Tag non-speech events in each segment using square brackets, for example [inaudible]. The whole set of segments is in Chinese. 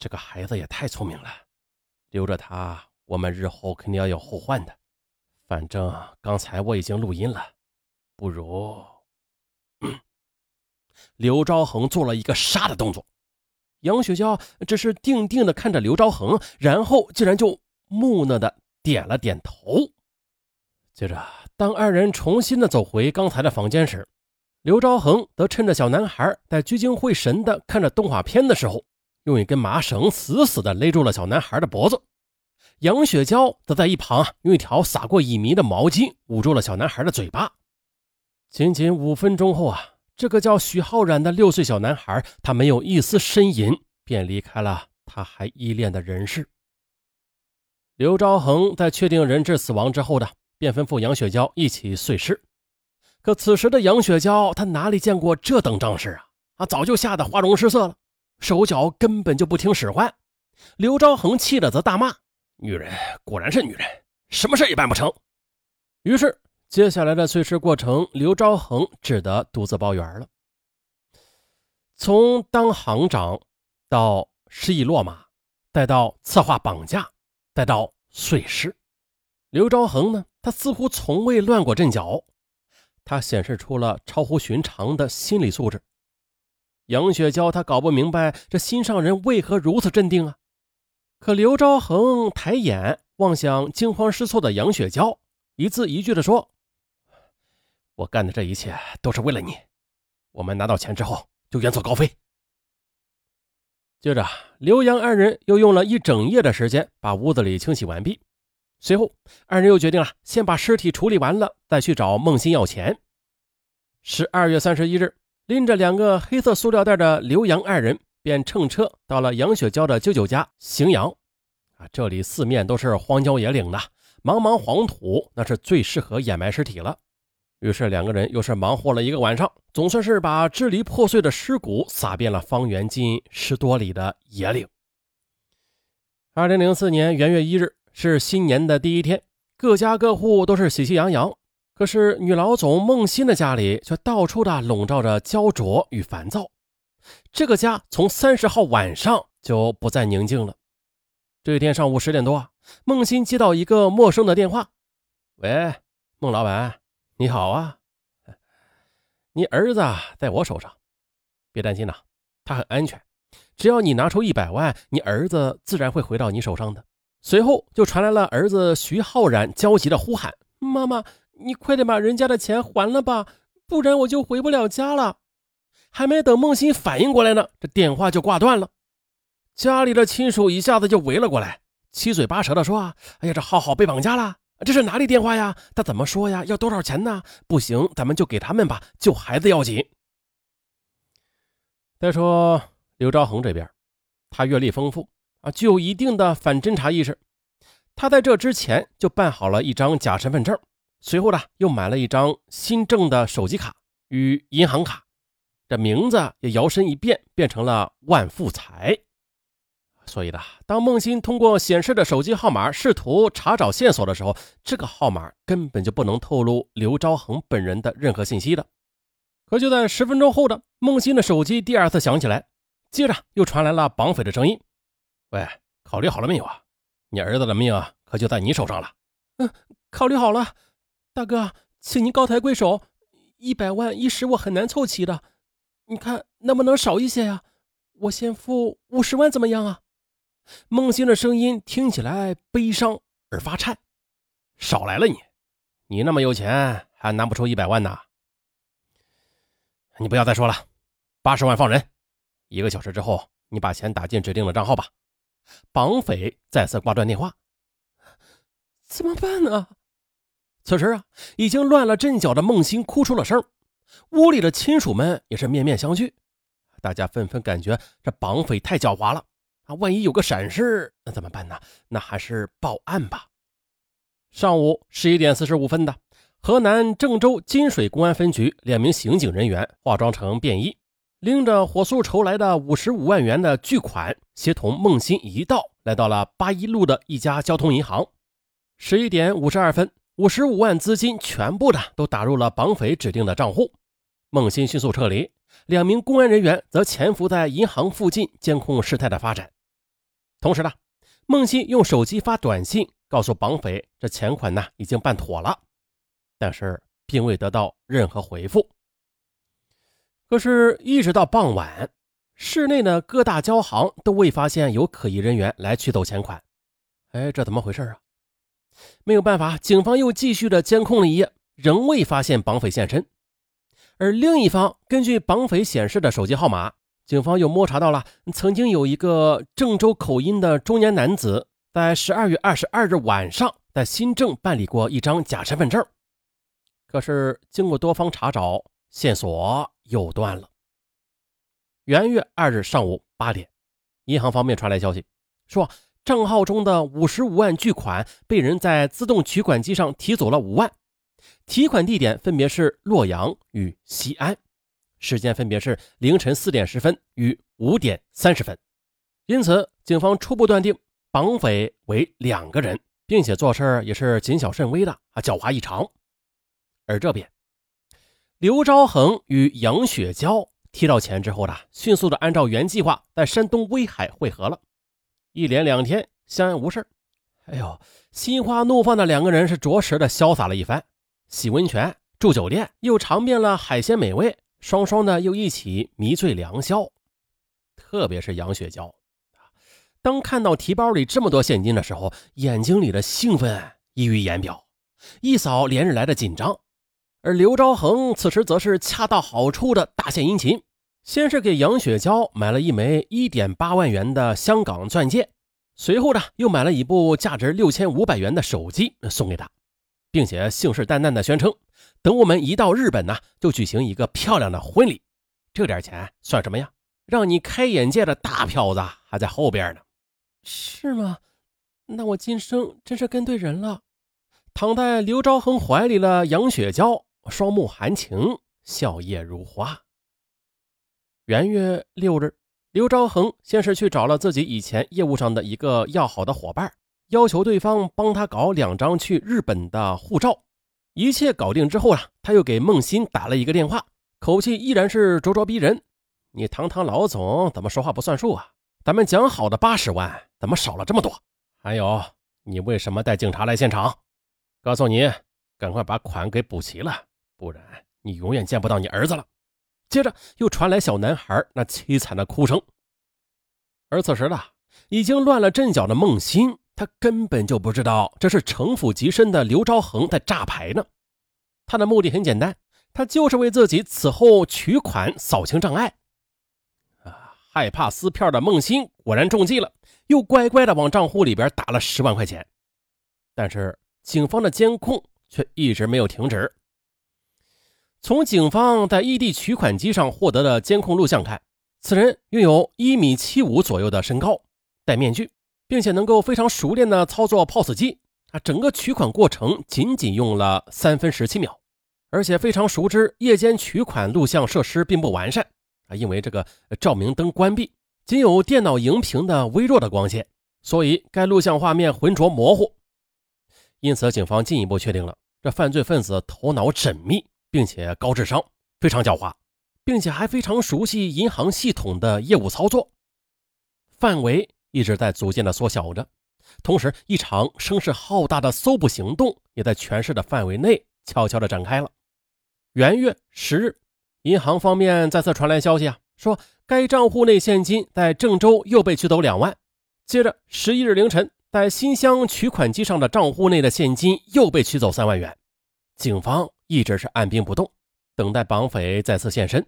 这个孩子也太聪明了，留着他，我们日后肯定要有后患的。反正刚才我已经录音了，不如 [clears throat]…… 刘昭恒做了一个杀的动作，杨雪娇只是定定的看着刘昭恒，然后竟然就木讷的点了点头。接着，当二人重新的走回刚才的房间时，刘昭恒则趁着小男孩在聚精会神的看着动画片的时候，用一根麻绳死死的勒住了小男孩的脖子。杨雪娇则在一旁用一条撒过乙醚的毛巾捂住了小男孩的嘴巴。仅仅五分钟后啊，这个叫许浩然的六岁小男孩，他没有一丝呻吟，便离开了他还依恋的人世。刘昭恒在确定人质死亡之后的。便吩咐杨雪娇一起碎尸，可此时的杨雪娇，她哪里见过这等仗势啊？啊，早就吓得花容失色了，手脚根本就不听使唤。刘昭恒气的则大骂：“女人果然是女人，什么事也办不成。”于是，接下来的碎尸过程，刘昭恒只得独自包圆了。从当行长到失忆落马，再到策划绑架，再到碎尸。刘昭恒呢？他似乎从未乱过阵脚，他显示出了超乎寻常的心理素质。杨雪娇她搞不明白这心上人为何如此镇定啊！可刘昭恒抬眼望向惊慌失措的杨雪娇，一字一句地说：“我干的这一切都是为了你。我们拿到钱之后就远走高飞。”接着，刘洋二人又用了一整夜的时间把屋子里清洗完毕。随后，二人又决定了先把尸体处理完了，再去找孟欣要钱。十二月三十一日，拎着两个黑色塑料袋的刘洋二人便乘车到了杨雪娇的舅舅家荥阳。啊，这里四面都是荒郊野岭的，茫茫黄土，那是最适合掩埋尸体了。于是两个人又是忙活了一个晚上，总算是把支离破碎的尸骨撒遍了方圆近十多里的野岭。二零零四年元月一日。是新年的第一天，各家各户都是喜气洋洋。可是女老总孟欣的家里却到处的笼罩着焦灼与烦躁。这个家从三十号晚上就不再宁静了。这一天上午十点多，孟欣接到一个陌生的电话：“喂，孟老板，你好啊，你儿子在我手上，别担心呐，他很安全。只要你拿出一百万，你儿子自然会回到你手上的。”随后就传来了儿子徐浩然焦急的呼喊：“妈妈，你快点把人家的钱还了吧，不然我就回不了家了。”还没等孟欣反应过来呢，这电话就挂断了。家里的亲属一下子就围了过来，七嘴八舌的说：“啊，哎呀，这浩浩被绑架了，这是哪里电话呀？他怎么说呀？要多少钱呢？不行，咱们就给他们吧，救孩子要紧。”再说刘昭恒这边，他阅历丰富。啊，具有一定的反侦查意识。他在这之前就办好了一张假身份证，随后呢又买了一张新证的手机卡与银行卡，这名字也摇身一变变成了万富财。所以呢，当孟欣通过显示的手机号码试图查找线索的时候，这个号码根本就不能透露刘昭恒本人的任何信息的。可就在十分钟后的孟欣的手机第二次响起来，接着又传来了绑匪的声音。喂，考虑好了没有啊？你儿子的命啊，可就在你手上了。嗯，考虑好了，大哥，请您高抬贵手，一百万一时我很难凑齐的，你看能不能少一些呀？我先付五十万怎么样啊？孟欣的声音听起来悲伤而发颤。少来了你，你那么有钱还拿不出一百万呢？你不要再说了，八十万放人，一个小时之后你把钱打进指定的账号吧。绑匪再次挂断电话，怎么办呢？此时啊，已经乱了阵脚的孟欣哭出了声，屋里的亲属们也是面面相觑，大家纷纷感觉这绑匪太狡猾了啊！万一有个闪失，那怎么办呢？那还是报案吧。上午十一点四十五分的，河南郑州金水公安分局两名刑警人员化妆成便衣。拎着火速筹来的五十五万元的巨款，协同孟欣一道来到了八一路的一家交通银行。十一点五十二分，五十五万资金全部的都打入了绑匪指定的账户。孟欣迅速撤离，两名公安人员则潜伏在银行附近监控事态的发展。同时呢，孟欣用手机发短信告诉绑匪，这钱款呢已经办妥了，但是并未得到任何回复。可是，一直到傍晚，市内的各大交行都未发现有可疑人员来取走钱款。哎，这怎么回事啊？没有办法，警方又继续的监控了一夜，仍未发现绑匪现身。而另一方，根据绑匪显示的手机号码，警方又摸查到了曾经有一个郑州口音的中年男子，在十二月二十二日晚上在新郑办理过一张假身份证。可是经过多方查找，线索又断了。元月二日上午八点，银行方面传来消息，说。账号中的五十五万巨款被人在自动取款机上提走了五万，提款地点分别是洛阳与西安，时间分别是凌晨四点十分与五点三十分，因此警方初步断定绑匪为两个人，并且做事也是谨小慎微的啊，狡猾异常。而这边，刘昭恒与杨雪娇提到钱之后呢，迅速的按照原计划在山东威海汇合了。一连两天相安无事，哎呦，心花怒放的两个人是着实的潇洒了一番，洗温泉、住酒店，又尝遍了海鲜美味，双双的又一起迷醉良宵。特别是杨雪娇，当看到提包里这么多现金的时候，眼睛里的兴奋溢于言表，一扫连日来的紧张。而刘昭恒此时则是恰到好处的大献殷勤。先是给杨雪娇买了一枚一点八万元的香港钻戒，随后呢又买了一部价值六千五百元的手机送给她，并且信誓旦旦的宣称，等我们一到日本呢，就举行一个漂亮的婚礼。这点钱算什么呀？让你开眼界的大票子还在后边呢。是吗？那我今生真是跟对人了。躺在刘昭恒怀里的杨雪娇，双目含情，笑靥如花。元月六日，刘昭恒先是去找了自己以前业务上的一个要好的伙伴，要求对方帮他搞两张去日本的护照。一切搞定之后啊，他又给孟欣打了一个电话，口气依然是咄咄逼人：“你堂堂老总怎么说话不算数啊？咱们讲好的八十万怎么少了这么多？还有，你为什么带警察来现场？告诉你，赶快把款给补齐了，不然你永远见不到你儿子了。”接着又传来小男孩那凄惨的哭声，而此时呢，已经乱了阵脚的孟欣，他根本就不知道这是城府极深的刘昭恒在炸牌呢。他的目的很简单，他就是为自己此后取款扫清障碍。啊，害怕撕票的孟欣果然中计了，又乖乖的往账户里边打了十万块钱。但是警方的监控却一直没有停止。从警方在异地取款机上获得的监控录像看，此人拥有一米七五左右的身高，戴面具，并且能够非常熟练的操作 POS 机啊。整个取款过程仅仅用了三分十七秒，而且非常熟知夜间取款录像设施并不完善啊，因为这个照明灯关闭，仅有电脑荧屏的微弱的光线，所以该录像画面浑浊模糊。因此，警方进一步确定了这犯罪分子头脑缜密。并且高智商，非常狡猾，并且还非常熟悉银行系统的业务操作，范围一直在逐渐的缩小着。同时，一场声势浩大的搜捕行动也在全市的范围内悄悄的展开了。元月十日，银行方面再次传来消息啊，说该账户内现金在郑州又被取走两万。接着，十一日凌晨，在新乡取款机上的账户内的现金又被取走三万元。警方。一直是按兵不动，等待绑匪再次现身。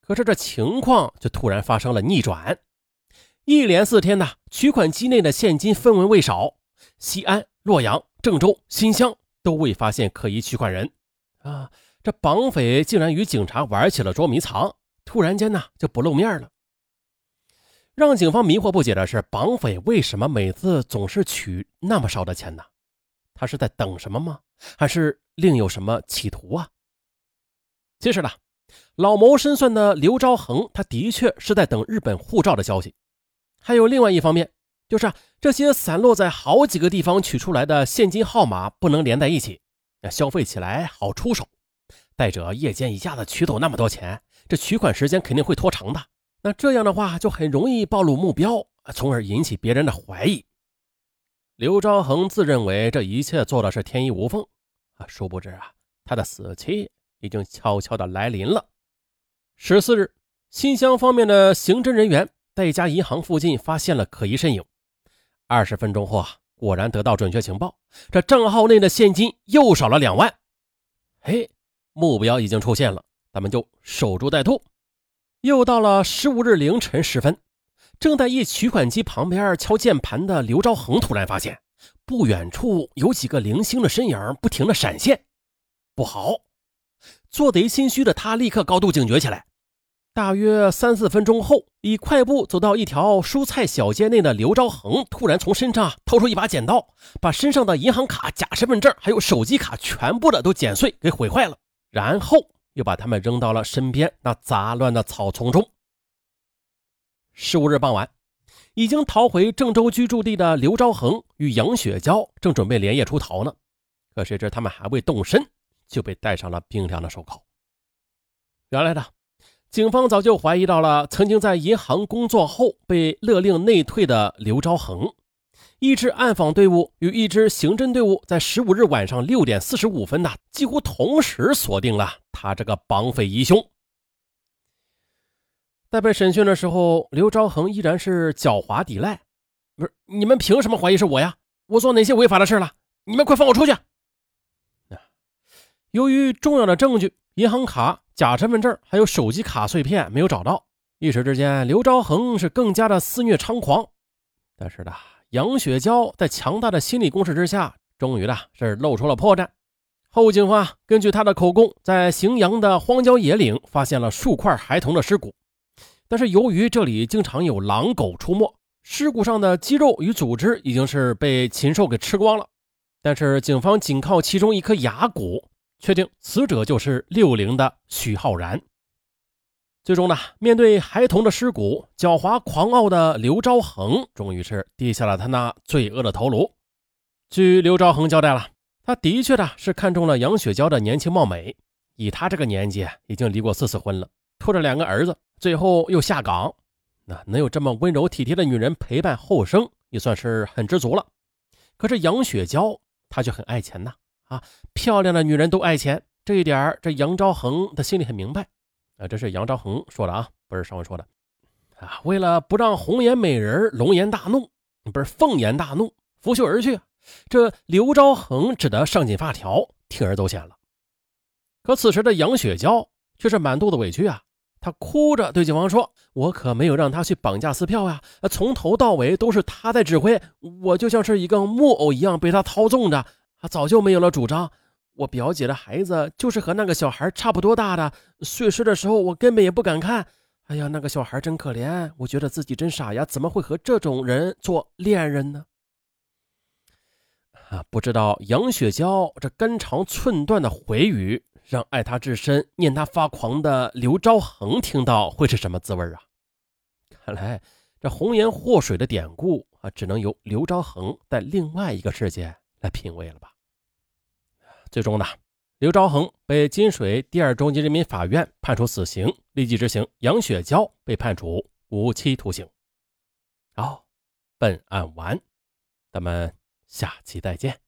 可是这情况却突然发生了逆转。一连四天呢，取款机内的现金分文未少，西安、洛阳、郑州、新乡都未发现可疑取款人。啊，这绑匪竟然与警察玩起了捉迷藏，突然间呢就不露面了。让警方迷惑不解的是，绑匪为什么每次总是取那么少的钱呢？他是在等什么吗？还是？另有什么企图啊？其实呢，老谋深算的刘昭恒，他的确是在等日本护照的消息。还有另外一方面，就是这些散落在好几个地方取出来的现金号码不能连在一起，消费起来好出手。再者，夜间一下子取走那么多钱，这取款时间肯定会拖长的。那这样的话，就很容易暴露目标，从而引起别人的怀疑。刘昭恒自认为这一切做的是天衣无缝啊，殊不知啊，他的死期已经悄悄的来临了。十四日，新乡方面的刑侦人员在一家银行附近发现了可疑身影。二十分钟后啊，果然得到准确情报，这账号内的现金又少了两万。嘿，目标已经出现了，咱们就守株待兔。又到了十五日凌晨时分。正在一取款机旁边敲键盘的刘昭恒突然发现，不远处有几个零星的身影不停的闪现。不好！做贼心虚的他立刻高度警觉起来。大约三四分钟后，以快步走到一条蔬菜小街内的刘昭恒突然从身上掏出一把剪刀，把身上的银行卡、假身份证还有手机卡全部的都剪碎给毁坏了，然后又把他们扔到了身边那杂乱的草丛中。十五日傍晚，已经逃回郑州居住地的刘昭恒与杨雪娇正准备连夜出逃呢。可谁知他们还未动身，就被戴上了冰凉的手铐。原来的，警方早就怀疑到了曾经在银行工作后被勒令内退的刘昭恒。一支暗访队伍与一支刑侦队伍在十五日晚上六点四十五分呐，几乎同时锁定了他这个绑匪疑凶。在被审讯的时候，刘昭恒依然是狡猾抵赖。不是你们凭什么怀疑是我呀？我做哪些违法的事了？你们快放我出去！由于重要的证据——银行卡、假身份证还有手机卡碎片没有找到，一时之间，刘昭恒是更加的肆虐猖狂。但是呢，杨雪娇在强大的心理攻势之下，终于呢是露出了破绽。后警方根据他的口供，在荥阳的荒郊野岭发现了数块孩童的尸骨。但是由于这里经常有狼狗出没，尸骨上的肌肉与组织已经是被禽兽给吃光了。但是警方仅靠其中一颗牙骨，确定死者就是六零的许浩然。最终呢，面对孩童的尸骨，狡猾狂傲的刘昭恒终于是低下了他那罪恶的头颅。据刘昭恒交代了，他的确的是看中了杨雪娇的年轻貌美，以他这个年纪，已经离过四次婚了，拖着两个儿子。最后又下岗，那能有这么温柔体贴的女人陪伴后生，也算是很知足了。可是杨雪娇，她却很爱钱呐！啊，漂亮的女人都爱钱，这一点这杨昭恒他心里很明白。啊，这是杨昭恒说的啊，不是上文说的。啊，为了不让红颜美人龙颜大怒，不是凤颜大怒，拂袖而去，这刘昭恒只得上紧发条，铤而走险了。可此时的杨雪娇却是满肚子委屈啊！他哭着对警方说：“我可没有让他去绑架撕票呀，从头到尾都是他在指挥，我就像是一个木偶一样被他操纵着。他早就没有了主张。我表姐的孩子就是和那个小孩差不多大的，碎尸的时候我根本也不敢看。哎呀，那个小孩真可怜，我觉得自己真傻呀，怎么会和这种人做恋人呢？”啊，不知道杨雪娇这肝肠寸断的回语。让爱他至深、念他发狂的刘昭恒听到会是什么滋味啊？看来这红颜祸水的典故啊，只能由刘昭恒在另外一个世界来品味了吧。最终呢，刘昭恒被金水第二中级人民法院判处死刑，立即执行；杨雪娇被判处无期徒刑。好，本案完，咱们下期再见。